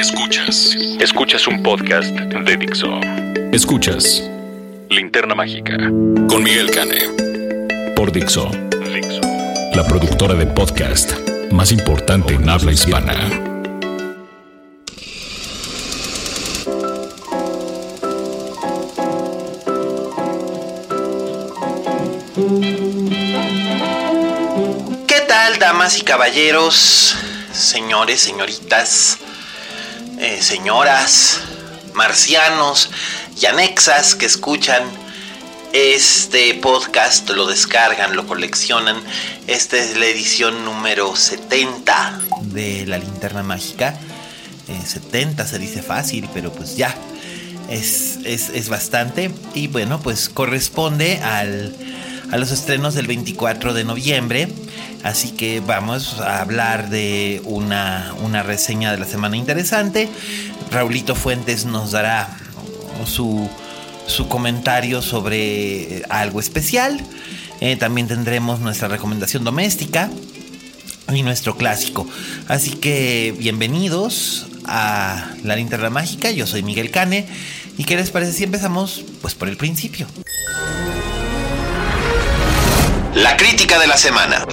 Escuchas. Escuchas un podcast de Dixo. Escuchas Linterna Mágica con Miguel Cane. Por Dixo. Dixo. La productora de podcast más importante en habla hispana. ¿Qué tal, damas y caballeros, señores, señoritas, eh, señoras, marcianos y anexas que escuchan este podcast, lo descargan, lo coleccionan? Esta es la edición número 70 de la linterna mágica. Eh, 70 se dice fácil, pero pues ya. Es, es, es bastante. Y bueno, pues corresponde al, a los estrenos del 24 de noviembre. Así que vamos a hablar de una, una reseña de la semana interesante. Raulito Fuentes nos dará su, su comentario sobre algo especial. Eh, también tendremos nuestra recomendación doméstica y nuestro clásico. Así que bienvenidos a La Linterna Mágica. Yo soy Miguel Cane. ¿Y qué les parece si empezamos pues por el principio? La crítica de la semana.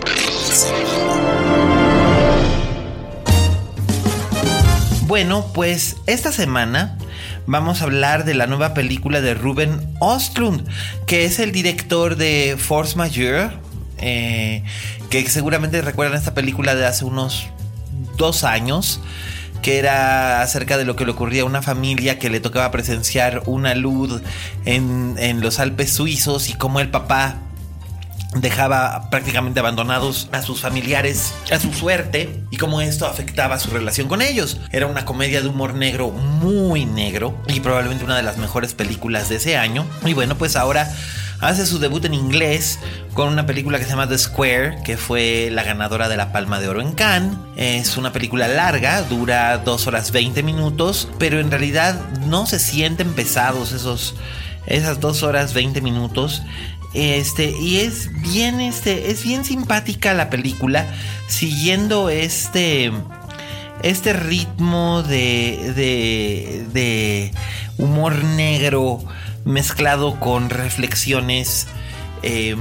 Bueno, pues esta semana vamos a hablar de la nueva película de Ruben Ostlund, que es el director de Force Majeure, eh, que seguramente recuerdan esta película de hace unos dos años, que era acerca de lo que le ocurría a una familia que le tocaba presenciar una luz en, en los Alpes suizos y cómo el papá dejaba prácticamente abandonados a sus familiares a su suerte y cómo esto afectaba su relación con ellos. Era una comedia de humor negro muy negro y probablemente una de las mejores películas de ese año. Y bueno, pues ahora hace su debut en inglés con una película que se llama The Square, que fue la ganadora de la Palma de Oro en Cannes. Es una película larga, dura 2 horas 20 minutos, pero en realidad no se sienten pesados esos, esas 2 horas 20 minutos. Este, y es bien, este, es bien simpática la película, siguiendo este, este ritmo de, de, de humor negro mezclado con reflexiones eh,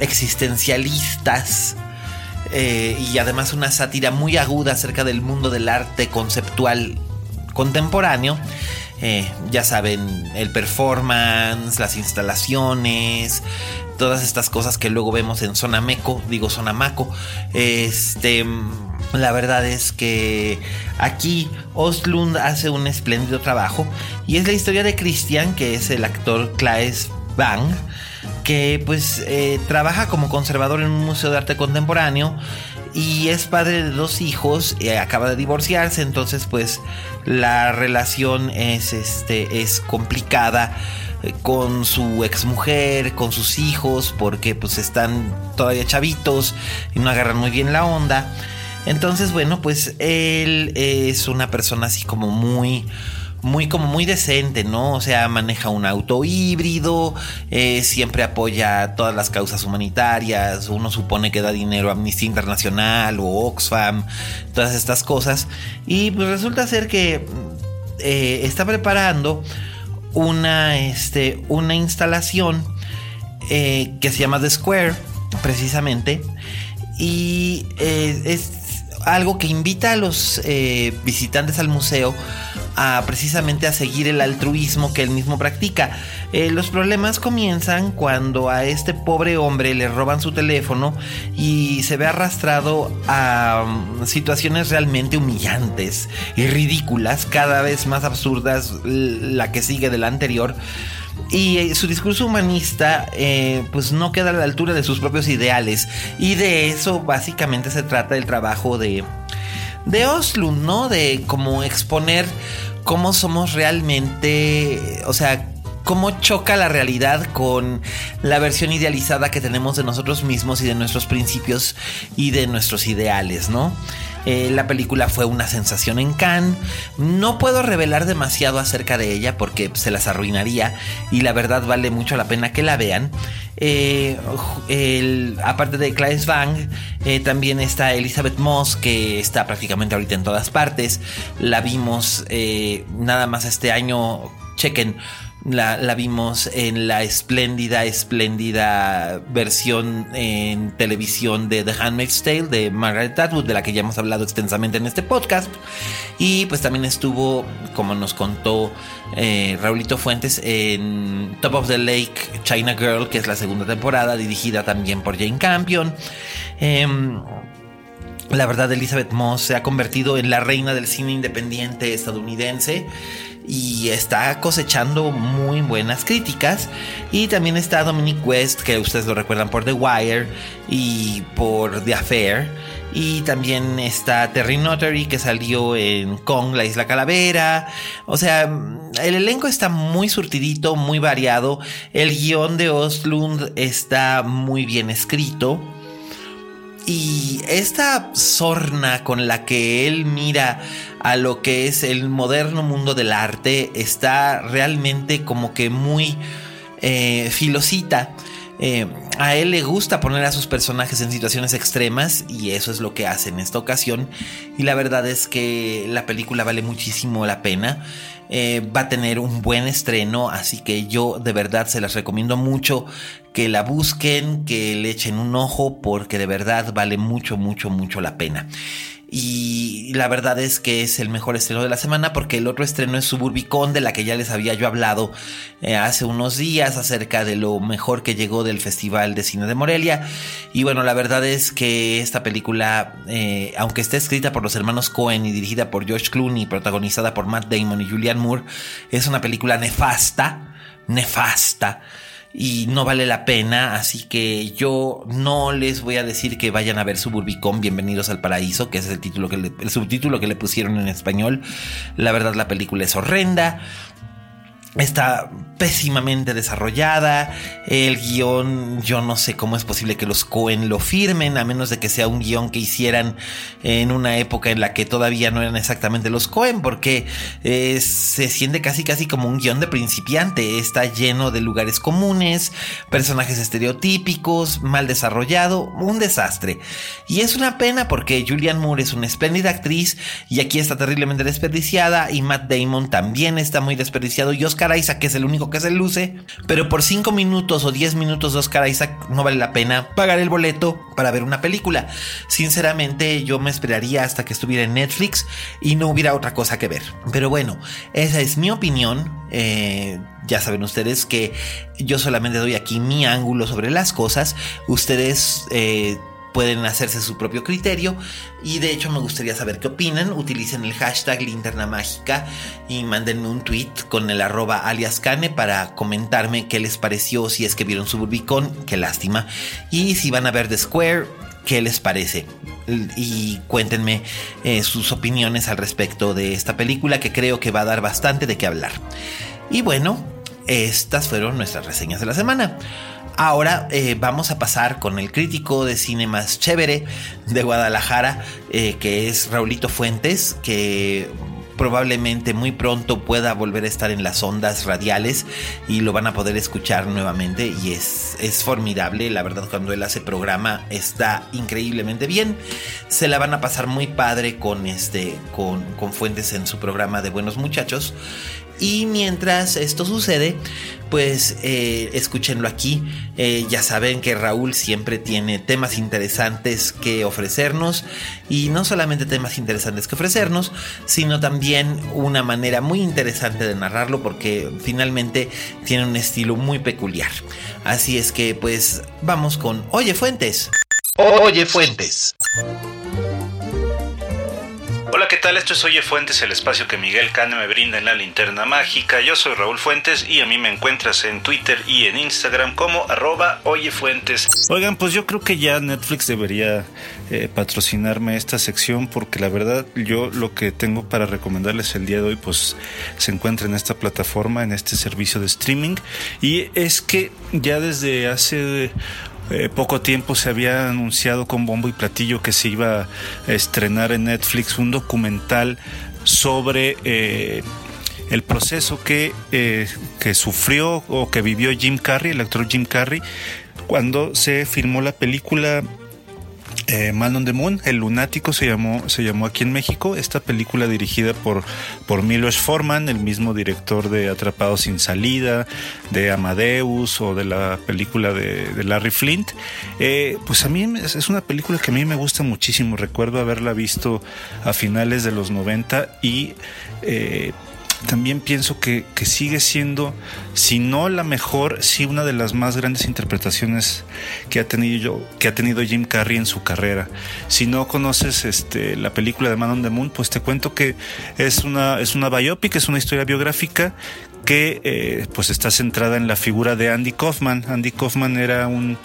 existencialistas. Eh, y además una sátira muy aguda acerca del mundo del arte conceptual contemporáneo. Eh, ya saben, el performance, las instalaciones, todas estas cosas que luego vemos en Zona Meco, digo Zona Maco. Este, la verdad es que aquí Ostlund hace un espléndido trabajo y es la historia de Christian, que es el actor Claes Bang, que pues eh, trabaja como conservador en un museo de arte contemporáneo y es padre de dos hijos, y acaba de divorciarse, entonces pues la relación es, este, es complicada eh, con su exmujer, con sus hijos, porque pues están todavía chavitos y no agarran muy bien la onda. Entonces, bueno, pues él es una persona así como muy muy como muy decente, ¿no? O sea, maneja un auto híbrido, eh, siempre apoya todas las causas humanitarias, uno supone que da dinero a Amnistía Internacional o Oxfam, todas estas cosas. Y pues resulta ser que eh, está preparando una, este, una instalación eh, que se llama The Square, precisamente. Y es algo que invita a los visitantes al museo a precisamente a seguir el altruismo que él mismo practica. Eh, los problemas comienzan cuando a este pobre hombre le roban su teléfono y se ve arrastrado a um, situaciones realmente humillantes y ridículas, cada vez más absurdas la que sigue de la anterior. Y eh, su discurso humanista eh, pues no queda a la altura de sus propios ideales y de eso básicamente se trata el trabajo de de Oslund, ¿no? De cómo exponer cómo somos realmente, o sea, cómo choca la realidad con la versión idealizada que tenemos de nosotros mismos y de nuestros principios y de nuestros ideales, ¿no? Eh, la película fue una sensación en Cannes. No puedo revelar demasiado acerca de ella porque se las arruinaría y la verdad vale mucho la pena que la vean. Eh, aparte de Claes Vang, eh, también está Elizabeth Moss, que está prácticamente ahorita en todas partes. La vimos nada más este año. Chequen la, vimos en la espléndida, espléndida versión en televisión de The Handmaid's Tale de Margaret Atwood, de la que ya hemos hablado extensamente en este podcast. Y pues también estuvo, como nos contó eh, Raulito Fuentes, en Top of the Lake, China Girl, que es la segunda temporada, dirigida también por Jane Campion. Em, la verdad, Elizabeth Moss se ha convertido en la reina del cine independiente estadounidense y está cosechando muy buenas críticas. Y también está Dominic West, que ustedes lo recuerdan por The Wire y por The Affair. Y también está Terry Notary, que salió en Kong, la Isla Calavera. O sea, el elenco está muy surtidito, muy variado. El guion de Ostlund está muy bien escrito. Y esta sorna con la que él mira a lo que es el moderno mundo del arte está realmente como que muy eh, filosita. Eh, a él le gusta poner a sus personajes en situaciones extremas y eso es lo que hace en esta ocasión. Y la verdad es que la película vale muchísimo la pena. Eh, va a tener un buen estreno, así que yo de verdad se las recomiendo mucho que la busquen, que le echen un ojo, porque de verdad vale mucho, mucho, mucho la pena. Y la verdad es que es el mejor estreno de la semana porque el otro estreno es Suburbicon, de la que ya les había yo hablado eh, hace unos días acerca de lo mejor que llegó del Festival de Cine de Morelia. Y bueno, la verdad es que esta película, eh, aunque esté escrita por los hermanos Cohen y dirigida por George Clooney, protagonizada por Matt Damon y Julianne Moore, es una película nefasta, nefasta y no vale la pena, así que yo no les voy a decir que vayan a ver Suburbicon, Bienvenidos al Paraíso, que es el título que el subtítulo que le pusieron en español. La verdad la película es horrenda. Está pésimamente desarrollada. El guion, yo no sé cómo es posible que los Cohen lo firmen, a menos de que sea un guion que hicieran en una época en la que todavía no eran exactamente los Cohen, porque eh, se siente casi casi como un guion de principiante. Está lleno de lugares comunes, personajes estereotípicos, mal desarrollado, un desastre. Y es una pena porque Julianne Moore es una espléndida actriz y aquí está terriblemente desperdiciada y Matt Damon también está muy desperdiciado y Oscar Isaac que es el único que se luce, pero por 5 minutos o 10 minutos de Oscar Isaac no vale la pena pagar el boleto para ver una película. Sinceramente, yo me esperaría hasta que estuviera en Netflix y no hubiera otra cosa que ver. Pero bueno, esa es mi opinión. Eh, ya saben ustedes que yo solamente doy aquí mi ángulo sobre las cosas. Ustedes eh, pueden hacerse su propio criterio y de hecho me gustaría saber qué opinan. Utilicen el hashtag linterna mágica y mándenme un tweet con el arroba alias Cane para comentarme qué les pareció, si es que vieron Suburbicon, qué lástima, y si van a ver The Square, qué les parece. Y cuéntenme eh, sus opiniones al respecto de esta película que creo que va a dar bastante de qué hablar. Y bueno, estas fueron nuestras reseñas de la semana. Ahora eh, vamos a pasar con el crítico de cine más chévere de Guadalajara, eh, que es Raulito Fuentes, que probablemente muy pronto pueda volver a estar en las ondas radiales y lo van a poder escuchar nuevamente y es, es formidable, la verdad cuando él hace programa está increíblemente bien, se la van a pasar muy padre con este con, con Fuentes en su programa de Buenos Muchachos y mientras esto sucede, pues eh, escúchenlo aquí. Eh, ya saben que Raúl siempre tiene temas interesantes que ofrecernos. Y no solamente temas interesantes que ofrecernos, sino también una manera muy interesante de narrarlo porque finalmente tiene un estilo muy peculiar. Así es que pues vamos con Oye Fuentes. Oye Fuentes. Hola, ¿qué tal? Esto es Oye Fuentes, el espacio que Miguel Cane me brinda en la linterna mágica. Yo soy Raúl Fuentes y a mí me encuentras en Twitter y en Instagram como arroba Oye Fuentes. Oigan, pues yo creo que ya Netflix debería eh, patrocinarme esta sección porque la verdad yo lo que tengo para recomendarles el día de hoy pues se encuentra en esta plataforma, en este servicio de streaming y es que ya desde hace eh, poco tiempo se había anunciado con bombo y platillo que se iba a estrenar en Netflix un documental sobre eh, el proceso que, eh, que sufrió o que vivió Jim Carrey, el actor Jim Carrey, cuando se filmó la película eh, Man on the Moon, El Lunático se llamó, se llamó aquí en México. Esta película dirigida por, por Milos Forman, el mismo director de Atrapados sin Salida, de Amadeus o de la película de, Larry Flint. Eh, pues a mí es, una película que a mí me gusta muchísimo. Recuerdo haberla visto a finales de los 90 y eh, también pienso que, sigue siendo, si no la mejor, sí una de las más grandes interpretaciones que ha tenido, que ha tenido Jim Carrey en su carrera. Si no conoces este, la película de Man on the Moon, pues te cuento que es una, es una biopic, es una historia biográfica que eh, pues está centrada en la figura de Andy Kaufman. Andy Kaufman era un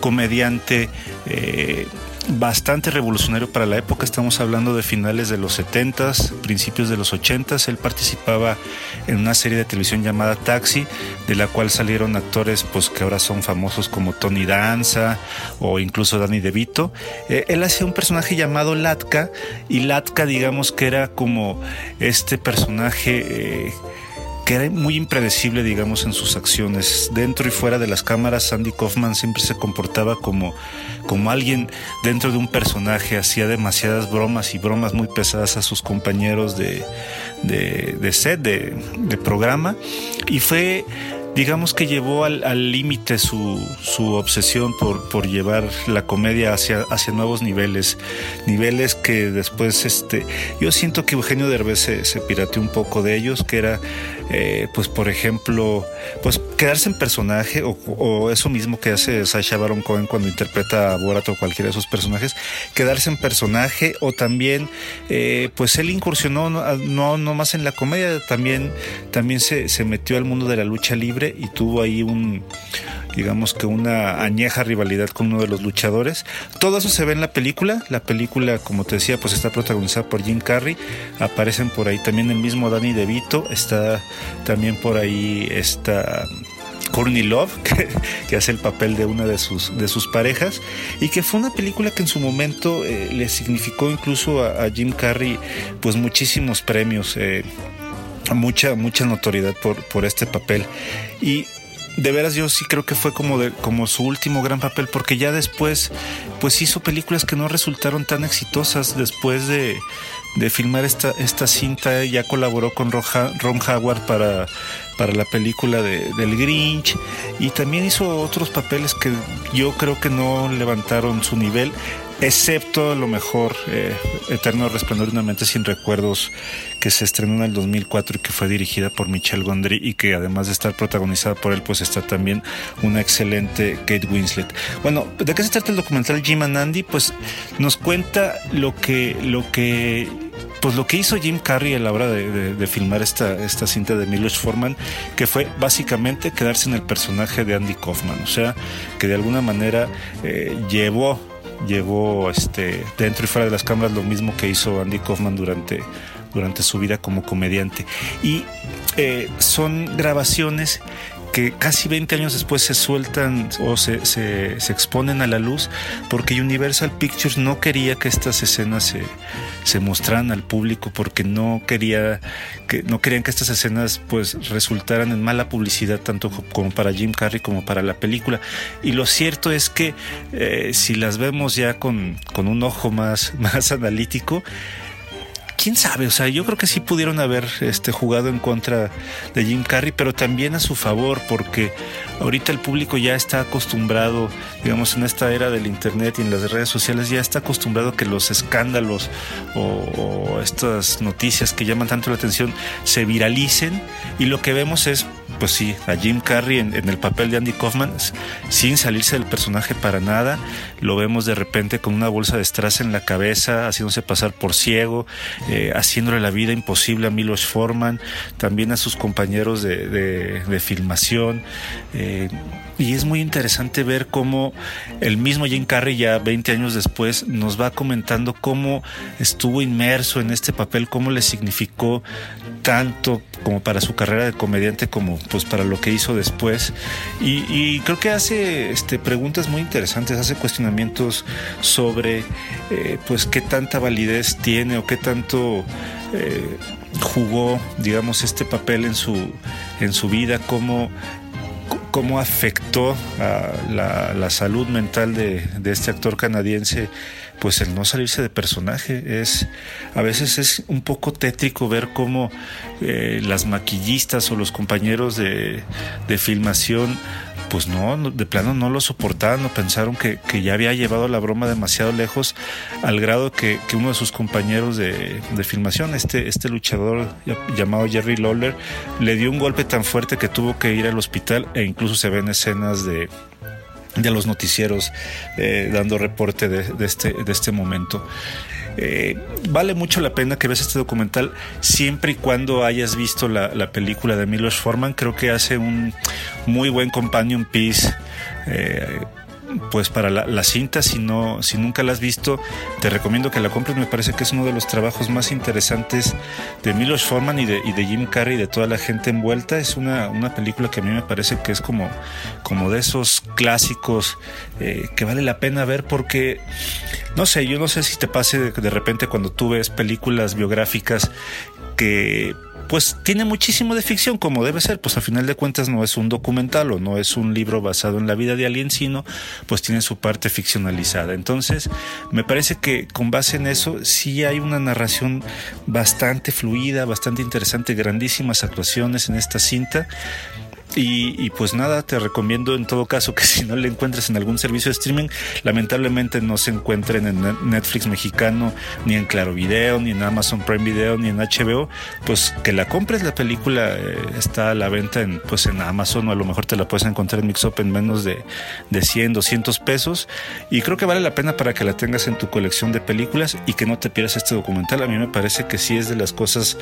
comediante eh, bastante revolucionario para la época. Estamos hablando de finales de los 70s, principios de los 80s. Él participaba en una serie de televisión llamada Taxi, de la cual salieron actores pues que ahora son famosos como Tony Danza o incluso Danny DeVito. Eh, él hacía un personaje llamado Latka y Latka digamos que era como este personaje eh, que era muy impredecible, digamos, en sus acciones. Dentro y fuera de las cámaras, Sandy Kaufman siempre se comportaba como, como alguien dentro de un personaje, hacía demasiadas bromas y bromas muy pesadas a sus compañeros de, de, set, de, de programa. Y fue digamos que llevó al límite su, su, obsesión por, por, llevar la comedia hacia, hacia nuevos niveles, niveles que después, este, yo siento que Eugenio Derbez se, se pirateó un poco de ellos, que era eh, pues por ejemplo, pues quedarse en personaje o, eso mismo que hace Sasha Baron Cohen cuando interpreta a Borat o cualquiera de sus personajes, quedarse en personaje o también, eh, pues él incursionó no, no, más en la comedia, también, también se, se metió al mundo de la lucha libre y tuvo ahí un digamos que una añeja rivalidad con uno de los luchadores. Todo eso se ve en la película. La película, como te decía, pues está protagonizada por Jim Carrey. Aparecen por ahí también el mismo Danny DeVito. Está también por ahí esta Courtney Love, que, hace el papel de una de sus, de sus parejas, y que fue una película que en su momento eh, le significó incluso a, Jim Carrey pues muchísimos premios, eh, mucha, mucha notoriedad por, por este papel. Y de veras yo sí creo que fue como de, como su último gran papel porque ya después pues hizo películas que no resultaron tan exitosas después de, de filmar esta, esta cinta ya colaboró con Ron Howard para, para la película de, del Grinch y también hizo otros papeles que yo creo que no levantaron su nivel excepto lo mejor eh, Eterno Resplandor de una mente sin recuerdos que se estrenó en el 2004 y que fue dirigida por Michel Gondry y que además de estar protagonizada por él pues está también una excelente Kate Winslet. Bueno, ¿de qué se trata el documental Jim and Andy? Pues nos cuenta lo que lo que pues lo que hizo Jim Carrey a la hora de, filmar esta, esta cinta de Milos Forman, que fue básicamente quedarse en el personaje de Andy Kaufman, o sea, que de alguna manera eh, llevó llevó este, dentro y fuera de las cámaras lo mismo que hizo Andy Kaufman durante, durante su vida como comediante. Y eh, son grabaciones que casi 20 años después se sueltan o se, se, exponen a la luz porque Universal Pictures no quería que estas escenas se, se mostraran al público porque no quería que no querían que estas escenas pues resultaran en mala publicidad tanto como para Jim Carrey como para la película. Y lo cierto es que eh, si las vemos ya con, con un ojo más, más analítico quién sabe, o sea, yo creo que sí pudieron haber este, jugado en contra de Jim Carrey, pero también a su favor, porque ahorita el público ya está acostumbrado, digamos, en esta era del Internet y en las redes sociales, ya está acostumbrado a que los escándalos o, estas noticias que llaman tanto la atención se viralicen y lo que vemos es pues sí, a Jim Carrey en, el papel de Andy Kaufman, sin salirse del personaje para nada. Lo vemos de repente con una bolsa de strass en la cabeza, haciéndose pasar por ciego, eh, haciéndole la vida imposible a Milos Forman, también a sus compañeros de, filmación. Eh, y es muy interesante ver cómo el mismo Jim Carrey ya 20 años después nos va comentando cómo estuvo inmerso en este papel, cómo le significó tanto como para su carrera de comediante como pues para lo que hizo después. Y, creo que hace este, preguntas muy interesantes hace cuestionamientos sobre eh, pues qué tanta validez tiene o qué tanto eh, jugó digamos este papel en su en su vida cómo cómo afectó a la, salud mental de, este actor canadiense, pues el no salirse de personaje. Es, a veces es un poco tétrico ver cómo eh, las maquillistas o los compañeros de, de filmación pues no, de plano no lo soportaban, no pensaron que, ya había llevado la broma demasiado lejos al grado que, uno de sus compañeros de, filmación, este, este luchador llamado Jerry Lawler, le dio un golpe tan fuerte que tuvo que ir al hospital e incluso se ven escenas de, de los noticieros eh, dando reporte de, este, de este momento. Eh, vale mucho la pena que veas este documental siempre y cuando hayas visto la, película de Milos Forman. Creo que hace un muy buen companion piece. Eh, pues para la, cinta, si si nunca la has visto, te recomiendo que la compres. Me parece que es uno de los trabajos más interesantes de Milos Forman y de, Jim Carrey y de toda la gente envuelta. Es una, una, película que a mí me parece que es como, como de esos clásicos eh, que vale la pena ver porque, no sé, yo no sé si te pase de repente cuando tú ves películas biográficas que pues tiene muchísimo de ficción como debe ser, pues al final de cuentas no es un documental o no es un libro basado en la vida de alguien, sino pues tiene su parte ficcionalizada. Entonces, me parece que con base en eso sí hay una narración bastante fluida, bastante interesante, grandísimas actuaciones en esta cinta y, pues nada, te recomiendo en todo caso que si no le encuentres en algún servicio de streaming, lamentablemente no se encuentren en Netflix mexicano, ni en Claro Video, ni en Amazon Prime Video, ni en HBO, pues que la compres la película eh, está a la venta en pues en Amazon o a lo mejor te la puedes encontrar en Mixup en menos de, de 100, 200 pesos y creo que vale la pena para que la tengas en tu colección de películas y que no te pierdas este documental. A mí me parece que sí es de las cosas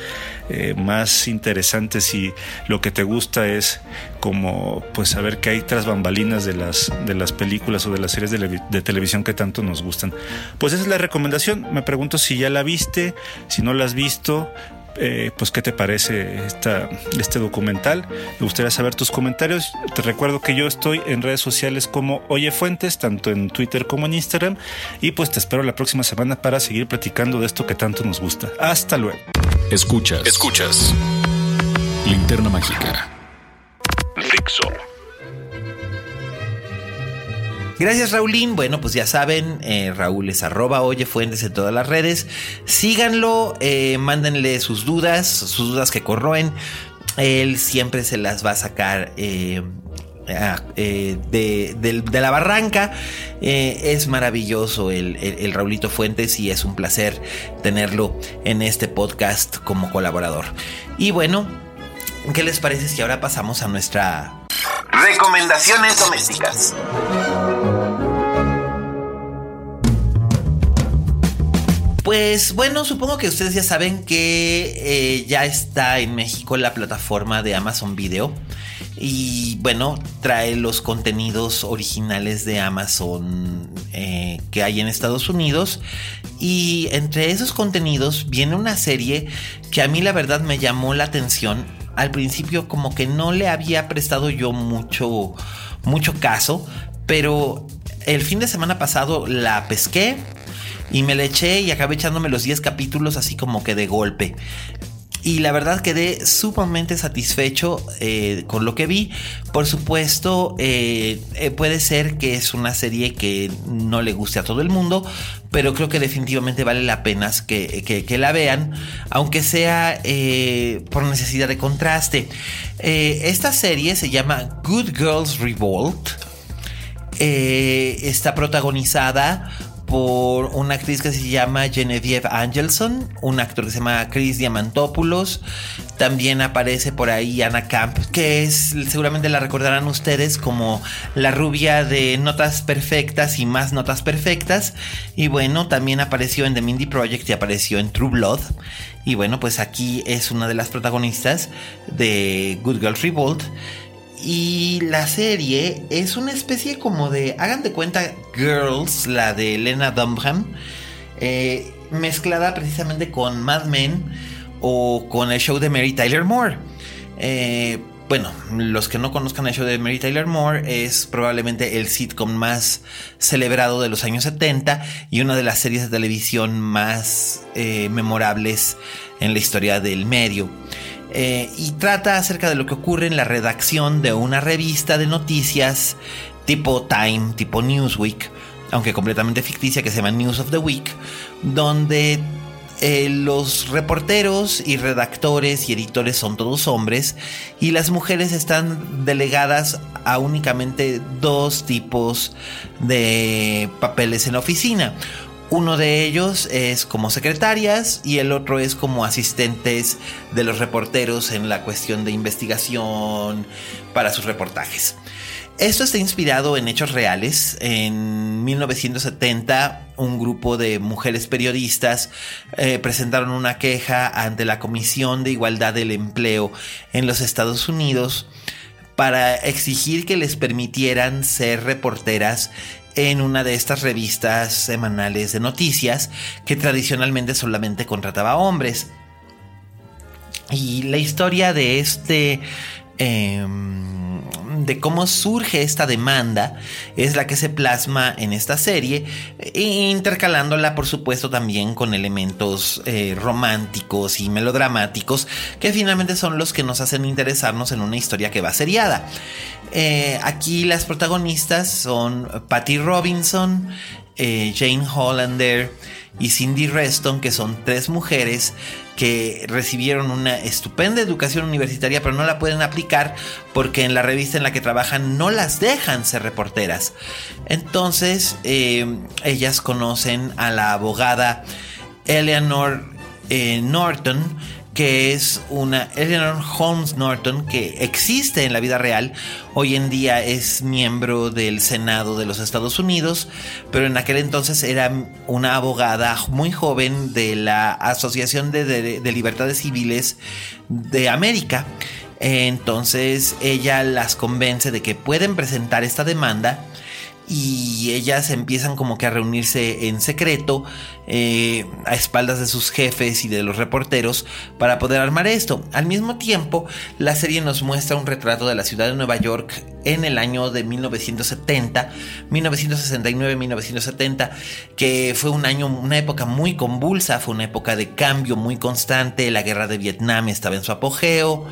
eh, más interesantes y lo que te gusta es como pues saber que hay tras bambalinas de las, de las películas o de las series de, televisión que tanto nos gustan. Pues esa es la recomendación. Me pregunto si ya la viste, si no la has visto, eh, pues qué te parece esta, este documental. Me gustaría saber tus comentarios. Te recuerdo que yo estoy en redes sociales como Oye Fuentes, tanto en Twitter como en Instagram. Y pues te espero la próxima semana para seguir platicando de esto que tanto nos gusta. Hasta luego. Escuchas. Escuchas. Linterna Mágica. Gracias Raulín. Bueno, pues ya saben, eh, Raúl es arroba oye fuentes en todas las redes. Síganlo, eh, mándenle sus dudas, sus dudas que corroen. Él siempre se las va a sacar eh, de, la barranca. es maravilloso el, el, Raulito Fuentes y es un placer tenerlo en este podcast como colaborador. Y bueno, ¿Qué les parece si ahora pasamos a nuestra recomendaciones domésticas? Pues bueno, supongo que ustedes ya saben que eh, ya está en México la plataforma de Amazon Video. Y bueno, trae los contenidos originales de Amazon eh, que hay en Estados Unidos. Y entre esos contenidos viene una serie que a mí la verdad me llamó la atención al principio como que no le había prestado yo mucho, mucho caso, pero el fin de semana pasado la pesqué y me la eché y acabé echándome los 10 capítulos así como que de golpe y la verdad quedé sumamente satisfecho eh, con lo que vi. Por supuesto, eh, eh, puede ser que es una serie que no le guste a todo el mundo, pero creo que definitivamente vale la pena que, que la vean, aunque sea por necesidad de contraste. esta serie se llama Good Girls Revolt. está protagonizada por una actriz que se llama Genevieve Angelson, un actor que se llama Chris Diamantopoulos. También aparece por ahí Anna Camp, que es, seguramente la recordarán ustedes como la rubia de Notas Perfectas y más Notas Perfectas. Y bueno, también apareció en The Mindy Project y apareció en True Blood. Y bueno, pues aquí es una de las protagonistas de Good Girls Revolt. Y la serie es una especie como de, hagan de cuenta, Girls, la de Elena Dunham, eh, mezclada precisamente con Mad Men o con el show de Mary Tyler Moore. Eh, bueno, los que no conozcan el show de Mary Tyler Moore es probablemente el sitcom más celebrado de los años 70 y una de las series de televisión más eh, memorables en la historia del medio. Eh, y trata acerca de lo que ocurre en la redacción de una revista de noticias tipo Time, tipo Newsweek, aunque completamente ficticia, que se llama News of the Week, donde eh, los reporteros y redactores y editores son todos hombres y las mujeres están delegadas a únicamente dos tipos de papeles en la oficina. Uno de ellos es como secretarias y el otro es como asistentes de los reporteros en la cuestión de investigación para sus reportajes. Esto está inspirado en hechos reales. En 1970, un grupo de mujeres periodistas eh, presentaron una queja ante la Comisión de Igualdad del Empleo en los Estados Unidos para exigir que les permitieran ser reporteras en una de estas revistas semanales de noticias que tradicionalmente solamente contrataba hombres. Y la historia de este... Em, de cómo surge esta demanda es la que se plasma en esta serie, intercalándola por supuesto también con elementos eh, románticos y melodramáticos que finalmente son los que nos hacen interesarnos en una historia que va seriada. Eh, aquí las protagonistas son Patty Robinson, eh, Jane Hollander y Cindy Reston, que son tres mujeres que recibieron una estupenda educación universitaria, pero no la pueden aplicar porque en la revista en la que trabajan no las dejan ser reporteras. Entonces, eh, ellas conocen a la abogada Eleanor Norton, que es una Eleanor Holmes Norton que existe en la vida real. Hoy en día es miembro del Senado de los Estados Unidos, pero en aquel entonces era una abogada muy joven de la Asociación de, Libertades Civiles de América. Entonces ella las convence de que pueden presentar esta demanda y ellas empiezan como que a reunirse en secreto eh, a espaldas de sus jefes y de los reporteros para poder armar esto. Al mismo tiempo, la serie nos muestra un retrato de la ciudad de Nueva York en el año de 1970, 1969-1970, que fue un año, una época muy convulsa, fue una época de cambio muy constante, la guerra de Vietnam estaba en su apogeo.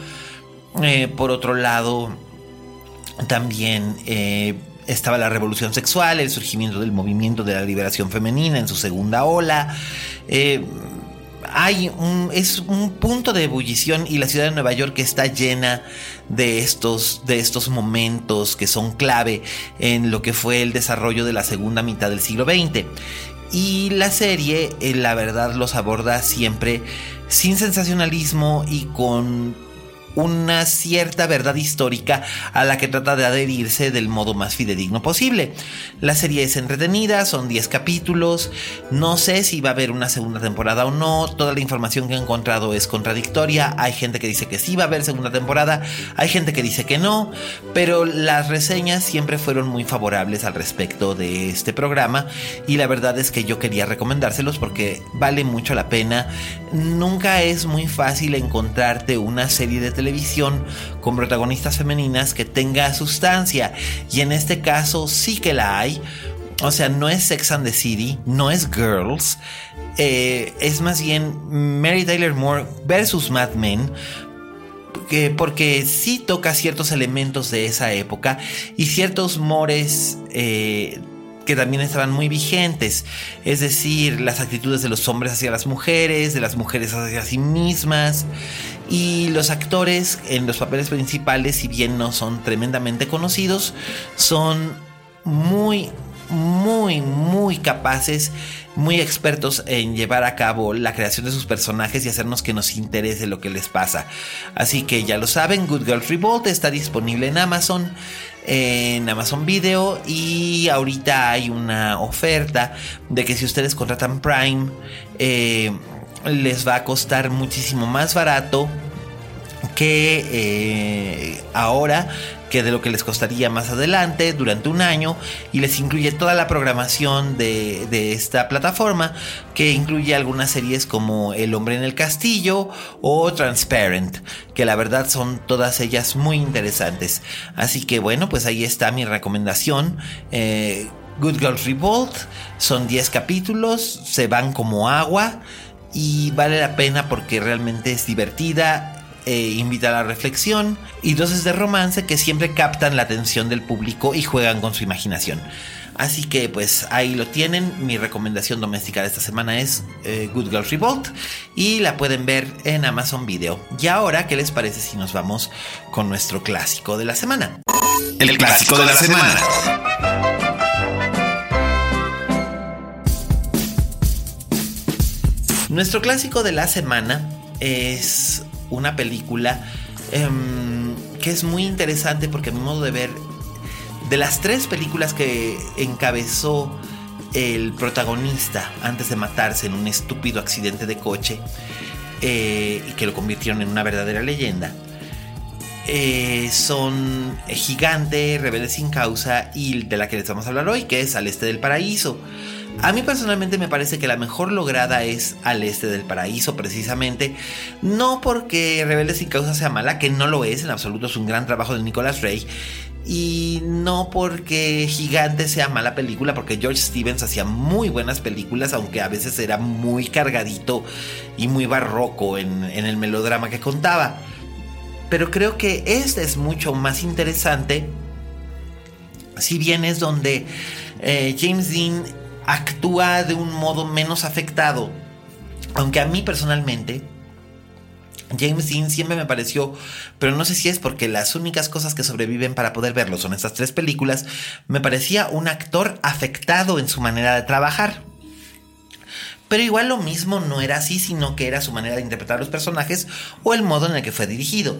Eh, por otro lado, también eh, estaba la revolución sexual, el surgimiento del movimiento de la liberación femenina en su segunda ola. Eh, hay un, es un punto de ebullición y la ciudad de Nueva York está llena de estos, de estos momentos que son clave en lo que fue el desarrollo de la segunda mitad del siglo XX. Y la serie, eh, la verdad, los aborda siempre sin sensacionalismo y con una cierta verdad histórica a la que trata de adherirse del modo más fidedigno posible. La serie es entretenida, son 10 capítulos, no sé si va a haber una segunda temporada o no, toda la información que he encontrado es contradictoria, hay gente que dice que sí va a haber segunda temporada, hay gente que dice que no, pero las reseñas siempre fueron muy favorables al respecto de este programa y la verdad es que yo quería recomendárselos porque vale mucho la pena, nunca es muy fácil encontrarte una serie de televisión con protagonistas femeninas que tenga sustancia. Y en este caso sí que la hay. O sea, no es Sex and the City, no es Girls. Eh, es más bien Mary Tyler Moore versus Mad Men. Porque, sí toca ciertos elementos de esa época y ciertos mores eh, que también estaban muy vigentes, es decir, las actitudes de los hombres hacia las mujeres, de las mujeres hacia sí mismas, y los actores en los papeles principales, si bien no son tremendamente conocidos, son muy muy, muy capaces, muy expertos en llevar a cabo la creación de sus personajes y hacernos que nos interese lo que les pasa. Así que ya lo saben, Good Girls Revolt está disponible en Amazon en Amazon Video y ahorita hay una oferta de que si ustedes contratan Prime eh, les va a costar muchísimo más barato que eh, ahora que de lo que les costaría más adelante durante un año y les incluye toda la programación de, de, esta plataforma que incluye algunas series como El hombre en el castillo o Transparent que la verdad son todas ellas muy interesantes. Así que bueno pues ahí está mi recomendación eh, Good Girls Revolt son 10 capítulos se van como agua y vale la pena porque realmente es divertida eh, invita a la reflexión y dosis de romance que siempre captan la atención del público y juegan con su imaginación. Así que pues ahí lo tienen. Mi recomendación doméstica de esta semana es eh, Good Girls Revolt y la pueden ver en Amazon Video. Y ahora, ¿qué les parece si nos vamos con nuestro clásico de la semana? El, clásico, de la, semana. Nuestro clásico de la semana es una película em, que es muy interesante porque a mi modo de ver, de las tres películas que encabezó el protagonista antes de matarse en un estúpido accidente de coche eh, y que lo convirtieron en una verdadera leyenda, eh, son Gigante, Rebelde sin causa y de la que les vamos a hablar hoy, que es Al Este del Paraíso. A mí personalmente me parece que la mejor lograda es Al Este del Paraíso, precisamente. No porque Rebelde sin causa sea mala, que no lo es, en absoluto es un gran trabajo de Nicolas Rey. Y no porque Gigante sea mala película, porque George Stevens hacía muy buenas películas, aunque a veces era muy cargadito y muy barroco en, el melodrama que contaba. Pero creo que este es mucho más interesante, si bien es donde eh, James Dean actúa de un modo menos afectado. Aunque a mí personalmente, James Dean siempre me pareció, pero no sé si es porque las únicas cosas que sobreviven para poder verlo son estas tres películas, me parecía un actor afectado en su manera de trabajar. Pero igual lo mismo no era así, sino que era su manera de interpretar los personajes o el modo en el que fue dirigido.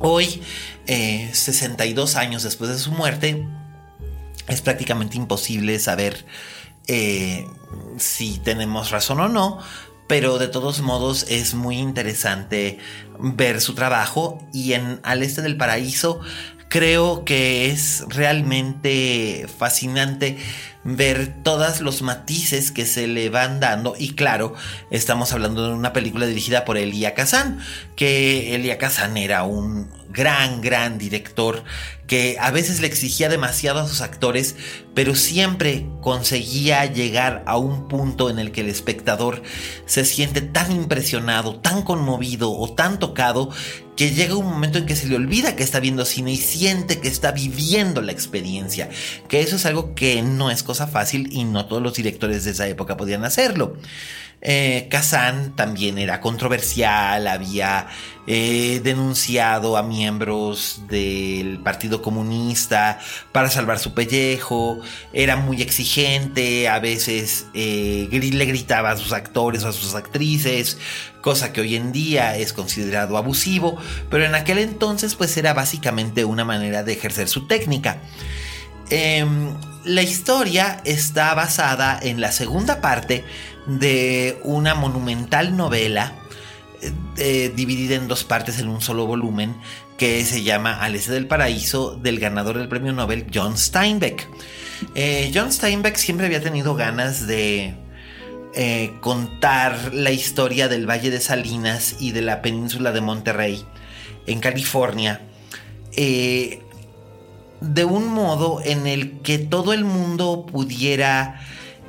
Hoy, 62 eh, años después de su muerte, es prácticamente imposible saber eh, si tenemos razón o no, pero de todos modos es muy interesante ver su trabajo y en Al Este del Paraíso creo que es realmente fascinante ver todos los matices que se le van dando. Y claro, estamos hablando de una película dirigida por Elia Kazan, que Elia Kazan era un gran, gran director que a veces le exigía demasiado a sus actores, pero siempre conseguía llegar a un punto en el que el espectador se siente tan impresionado, tan conmovido o tan tocado que llega un momento en que se le olvida que está viendo cine y siente que está viviendo la experiencia, que eso es algo que no es cosa fácil y no todos los directores de esa época podían hacerlo. Eh, Kazan también era controversial, había eh, denunciado a miembros del Partido Comunista para salvar su pellejo, era muy exigente, a veces eh, le gritaba a sus actores o a sus actrices, cosa que hoy en día es considerado abusivo, pero en aquel entonces pues era básicamente una manera de ejercer su técnica. Em, la historia está basada en la segunda parte de una monumental novela eh, dividida en dos partes en un solo volumen que se llama Al Este del Paraíso del ganador del premio Nobel John Steinbeck. Eh, John Steinbeck siempre había tenido ganas de eh, contar la historia del Valle de Salinas y de la península de Monterrey en California de un modo en el que todo el mundo pudiera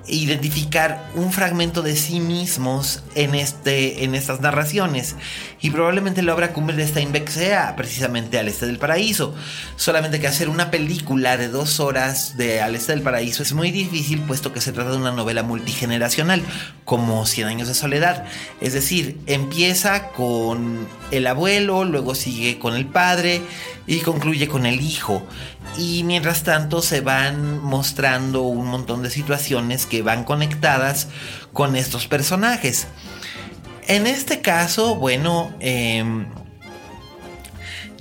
identificar un fragmento de sí mismos en, este, en estas narraciones. Y probablemente la obra cumbre de Steinbeck sea precisamente Al Este del Paraíso. Solamente que hacer una película de dos horas de Al Este del Paraíso es muy difícil, puesto que se trata de una novela multigeneracional, como Cien Años de Soledad. Es decir, empieza con el abuelo, luego sigue con el padre y concluye con el hijo. Y mientras tanto se van mostrando un montón de situaciones que van conectadas con estos personajes. En este caso, bueno, em,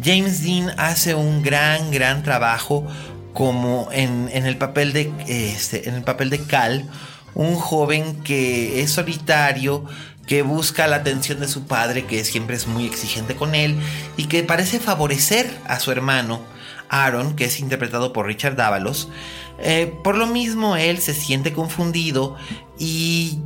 James Dean hace un gran, gran trabajo como en, el papel de, este, en el papel de Cal, un joven que es solitario, que busca la atención de su padre, que siempre es muy exigente con él, y que parece favorecer a su hermano, Aaron, que es interpretado por Richard Dávalos. Eh, por lo mismo, él se siente confundido y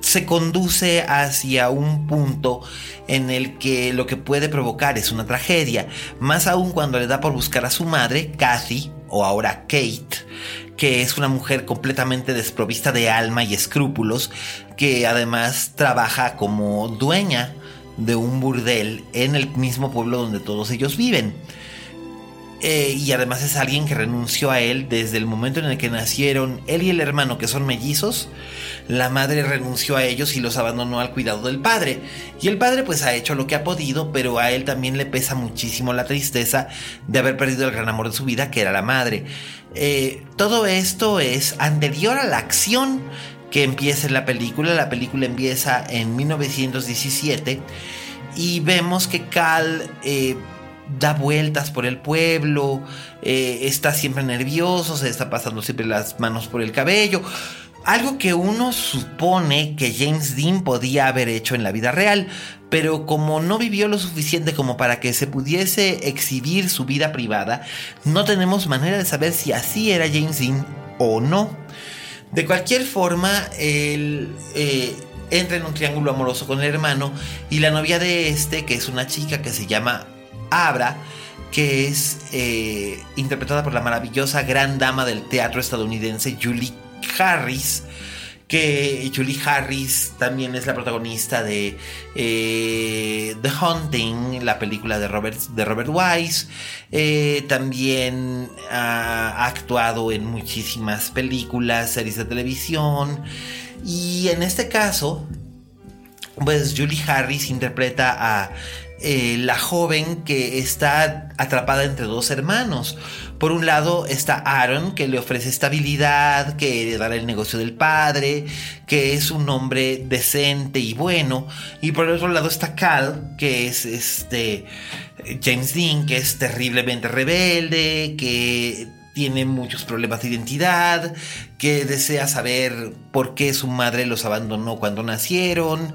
se conduce hacia un punto en el que lo que puede provocar es una tragedia, más aún cuando le da por buscar a su madre, Kathy, o ahora Kate, que es una mujer completamente desprovista de alma y escrúpulos, que además trabaja como dueña de un burdel en el mismo pueblo donde todos ellos viven. Eh, y además es alguien que renunció a él desde el momento en el que nacieron él y el hermano, que son mellizos. La madre renunció a ellos y los abandonó al cuidado del padre. Y el padre pues ha hecho lo que ha podido, pero a él también le pesa muchísimo la tristeza de haber perdido el gran amor de su vida, que era la madre. Eh, todo esto es anterior a la acción que empieza la película. La película empieza en 1917 y vemos que Cal... Eh, da vueltas por el pueblo, eh, está siempre nervioso, se está pasando siempre las manos por el cabello. Algo que uno supone que James Dean podía haber hecho en la vida real, pero como no vivió lo suficiente como para que se pudiese exhibir su vida privada, no tenemos manera de saber si así era James Dean o no. De cualquier forma, él eh, entra en un triángulo amoroso con el hermano y la novia de este, que es una chica que se llama Abra, que es eh, interpretada por la maravillosa gran dama del teatro estadounidense Julie Harris. Que Julie Harris también es la protagonista de eh, The Hunting, la película de Robert, de Robert Wise. Eh, también ha actuado en muchísimas películas, series de televisión. Y en este caso, pues Julie Harris interpreta a eh, la joven que está atrapada entre dos hermanos. Por un lado está Aaron, que le ofrece estabilidad, que heredará el negocio del padre, que es un hombre decente y bueno. Y por el otro lado está Cal, que es este James Dean, que es terriblemente rebelde, que tiene muchos problemas de identidad, que desea saber por qué su madre los abandonó cuando nacieron.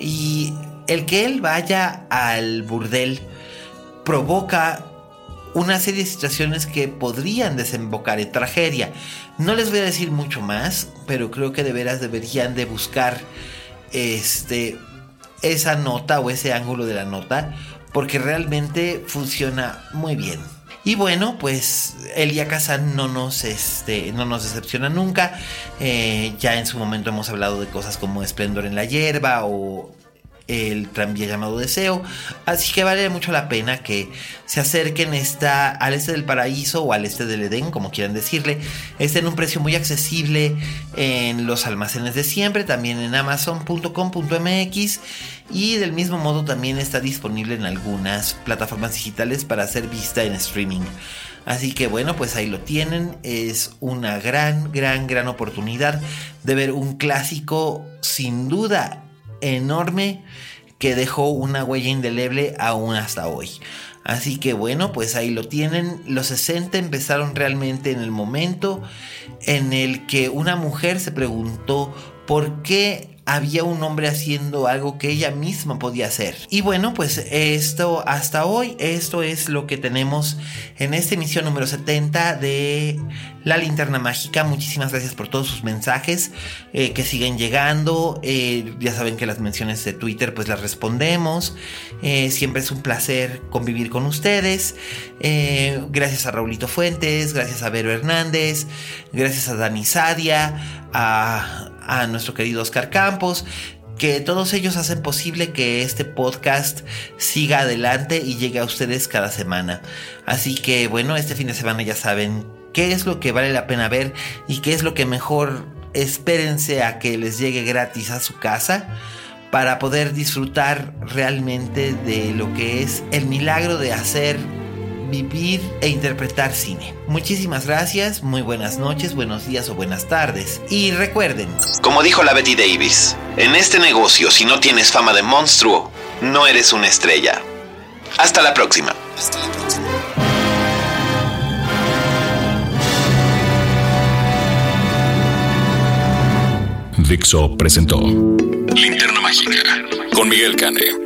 Y el que él vaya al burdel provoca una serie de situaciones que podrían desembocar en tragedia. No les voy a decir mucho más, pero creo que de veras deberían de buscar este esa nota o ese ángulo de la nota porque realmente funciona muy bien. Y bueno, pues Elia Kazan no nos, este, no nos decepciona nunca. Eh, ya en su momento hemos hablado de cosas como Esplendor en la hierba o el tranvía llamado Deseo. Así que vale mucho la pena que se acerquen esta, al este del paraíso o al este del Edén, como quieran decirle. Está en un precio muy accesible en los almacenes de siempre, también en amazon.com.mx y del mismo modo también está disponible en algunas plataformas digitales para ser vista en streaming. Así que bueno, pues ahí lo tienen. Es una gran, gran, gran oportunidad de ver un clásico sin duda enorme que dejó una huella indeleble aún hasta hoy. Así que bueno, pues ahí lo tienen. Los 60 empezaron realmente en el momento en el que una mujer se preguntó por qué había un hombre haciendo algo que ella misma podía hacer. Y bueno, pues esto hasta hoy, esto es lo que tenemos en esta emisión número 70 de La Linterna Mágica. Muchísimas gracias por todos sus mensajes eh, que siguen llegando. Eh, ya saben que las menciones de Twitter pues las respondemos. Eh, siempre es un placer convivir con ustedes. gracias a Raulito Fuentes, gracias a Vero Hernández, gracias a Dani Sadia, a a nuestro querido Oscar Campos, que todos ellos hacen posible que este podcast siga adelante y llegue a ustedes cada semana. Así que bueno, este fin de semana ya saben qué es lo que vale la pena ver y qué es lo que mejor espérense a que les llegue gratis a su casa para poder disfrutar realmente de lo que es el milagro de hacer vivir e interpretar cine. Muchísimas gracias, muy buenas noches, buenos días o buenas tardes. Y recuerden, como dijo la Betty Davis, en este negocio si no tienes fama de monstruo, no eres una estrella. Hasta la próxima. Hasta la próxima. Dixo presentó Linterna Mágica con Miguel Cane.